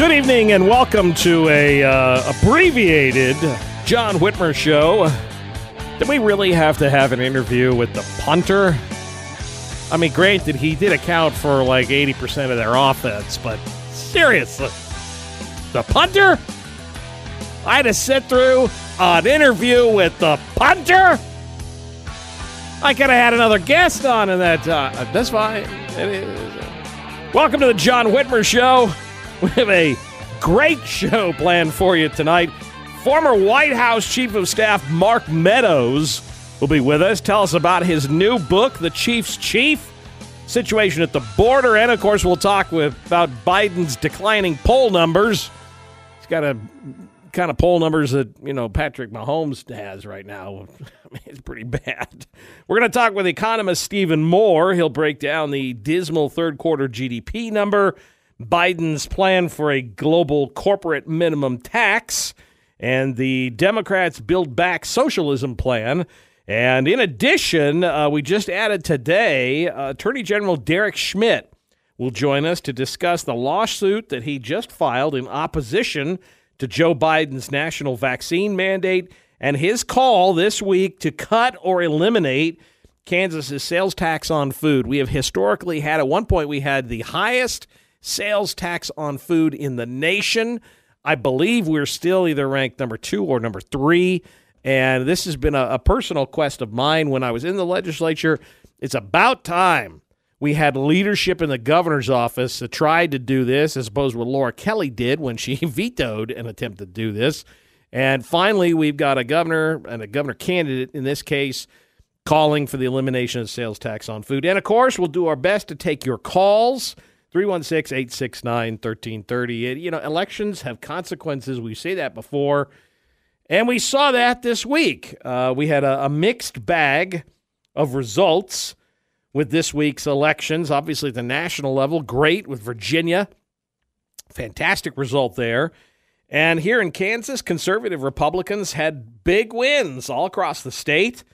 good evening and welcome to a uh, abbreviated John Whitmer show. Did we really have to have an interview with the punter? I mean, granted, he did account for like 80% of their offense, but seriously, the punter? I had to sit through an interview with the punter? I could have had another guest on in that time. That's fine. Welcome to the John Whitmer Show. We have a great show planned for you tonight. Former White House Chief of Staff Mark Meadows will be with us. Tell us about his new book, The Chief's Chief, situation at the border, and of course, we'll talk with, about Biden's declining poll numbers. He's got a kind of poll numbers that you know Patrick Mahomes has right now. It's pretty bad. We're going to talk with economist Stephen Moore. He'll break down the dismal third quarter GDP number, Biden's plan for a global corporate minimum tax, and the Democrats' Build Back Socialism plan. And in addition, uh, we just added today uh, Attorney General Derek Schmidt will join us to discuss the lawsuit that he just filed in opposition to Joe Biden's national vaccine mandate and his call this week to cut or eliminate Kansas's sales tax on food. We have historically had, at one point, we had the highest sales tax on food in the nation. I believe we're still either ranked number two or number three. And this has been a, a personal quest of mine when I was in the legislature. It's about time we had leadership in the governor's office that tried to do this, as opposed to what Laura Kelly did when she vetoed an attempt to do this. And finally, we've got a governor and a governor candidate in this case calling for the elimination of sales tax on food. And of course, we'll do our best to take your calls. 316 869 1330. You know, elections have consequences. We say that before. And we saw that this week. Uh, we had a, a mixed bag of results with this week's elections. Obviously, at the national level, great with Virginia. Fantastic result there. And here in Kansas, conservative Republicans had big wins all across the state.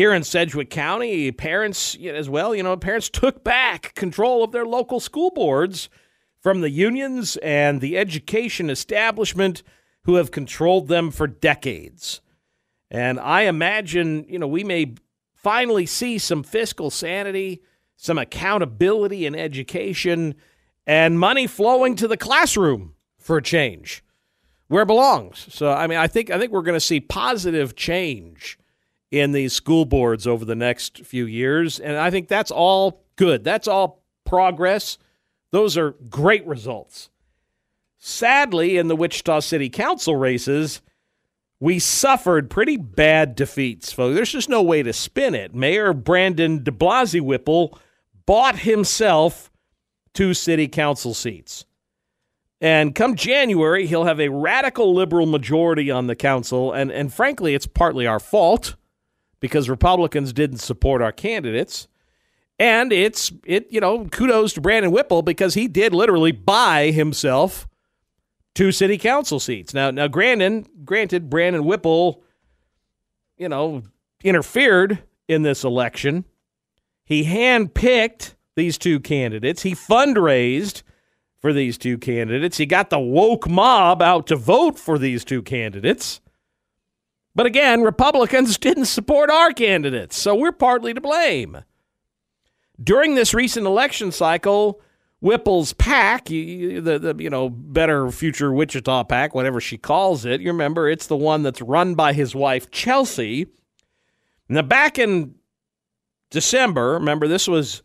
Here in Sedgwick County, parents as well, you know, parents took back control of their local school boards from the unions and the education establishment who have controlled them for decades. And I imagine, you know, we may finally see some fiscal sanity, some accountability in education, and money flowing to the classroom for a change where it belongs. So I mean, I think I think we're going to see positive change in these school boards over the next few years, and I think that's all good. That's all progress. Those are great results. Sadly, in the Wichita City Council races, we suffered pretty bad defeats, folks. There's just no way to spin it. Mayor Brandon de Blasio Whipple bought himself two city council seats. And come January, he'll have a radical liberal majority on the council. And, and frankly, it's partly our fault because Republicans didn't support our candidates. And it's it, you know, kudos to Brandon Whipple because he did literally buy himself two city council seats. Now now Grandin, granted, Brandon Whipple, you know, interfered in this election. He handpicked these two candidates. He fundraised for these two candidates. He got the woke mob out to vote for these two candidates. But again, Republicans didn't support our candidates, so we're partly to blame. During this recent election cycle, Whipple's PAC, the, the you know Better Future Wichita PAC, whatever she calls it. You remember, it's the one that's run by his wife Chelsea. Now, back in December, remember this was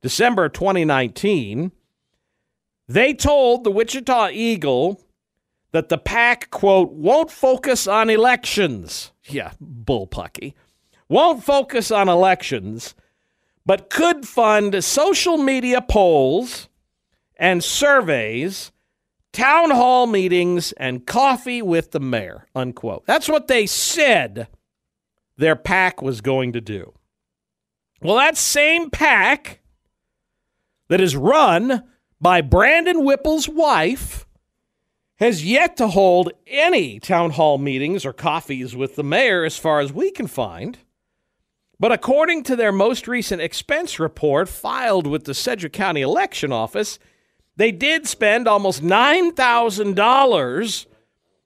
December 2019. They told the Wichita Eagle that the PAC, quote, won't focus on elections. Yeah, bullpucky. Won't focus on elections, but could fund social media polls and surveys, town hall meetings, and coffee with the mayor, unquote. That's what they said their PAC was going to do. Well, that same PAC that is run by Brandon Whipple's wife has yet to hold any town hall meetings or coffees with the mayor, as far as we can find. But according to their most recent expense report filed with the Sedgwick County Election Office, they did spend almost $9,000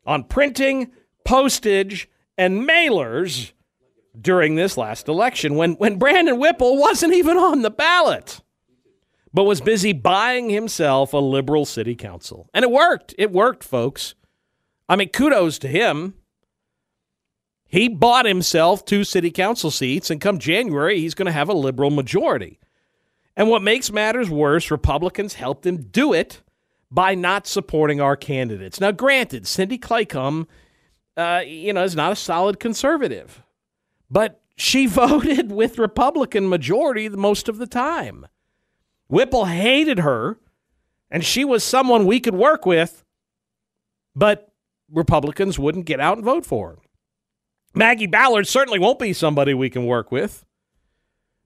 on printing, postage, and mailers during this last election when, when Brandon Whipple wasn't even on the ballot but was busy buying himself a liberal city council. And it worked. It worked, folks. I mean, kudos to him. He bought himself two city council seats, and come January, he's going to have a liberal majority. And what makes matters worse, Republicans helped him do it by not supporting our candidates. Now, granted, Cindy Claycomb, uh, you know, is not a solid conservative, but she voted with Republican majority most of the time. Whipple hated her, and she was someone we could work with, but Republicans wouldn't get out and vote for her. Maggie Ballard certainly won't be somebody we can work with.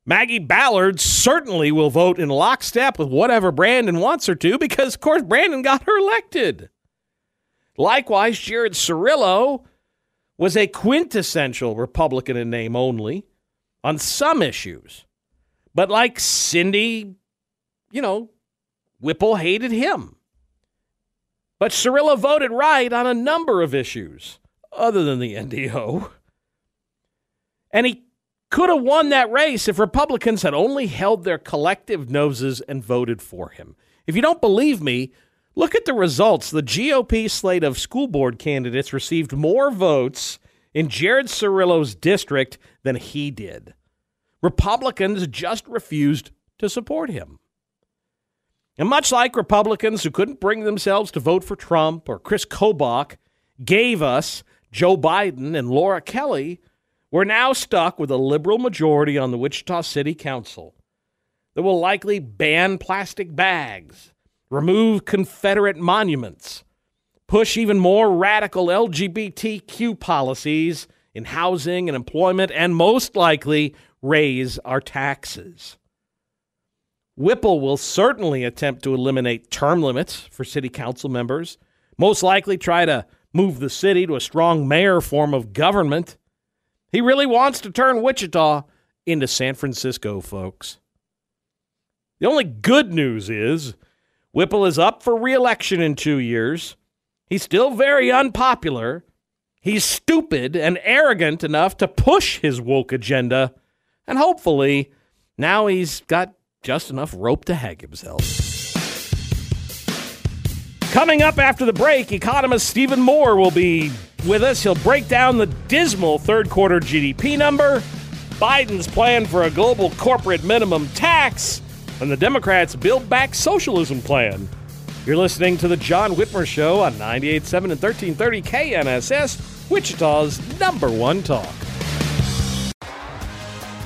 Maggie Ballard certainly will vote in lockstep with whatever Brandon wants her to because, of course, Brandon got her elected. Likewise, Jared Cerullo was a quintessential Republican in name only on some issues. But like Cindy you know, Whipple hated him. But Cerullo voted right on a number of issues other than the NDO. And he could have won that race if Republicans had only held their collective noses and voted for him. If you don't believe me, look at the results. The GOP slate of school board candidates received more votes in Jared Cerullo's district than he did. Republicans just refused to support him. And much like Republicans who couldn't bring themselves to vote for Trump or Chris Kobach gave us Joe Biden and Laura Kelly, we're now stuck with a liberal majority on the Wichita City Council that will likely ban plastic bags, remove Confederate monuments, push even more radical LGBTQ policies in housing and employment, and most likely raise our taxes. Whipple will certainly attempt to eliminate term limits for city council members, most likely try to move the city to a strong mayor form of government. He really wants to turn Wichita into San Francisco, folks. The only good news is Whipple is up for reelection in two years. He's still very unpopular. He's stupid and arrogant enough to push his woke agenda. And hopefully, now he's got just enough rope to hang himself. Coming up after the break, economist Stephen Moore will be with us. He'll break down the dismal third quarter GDP number, Biden's plan for a global corporate minimum tax, and the Democrats' Build Back Socialism plan. You're listening to The John Whitmer Show on 98.7 and 1330 KNSS, Wichita's number one talk.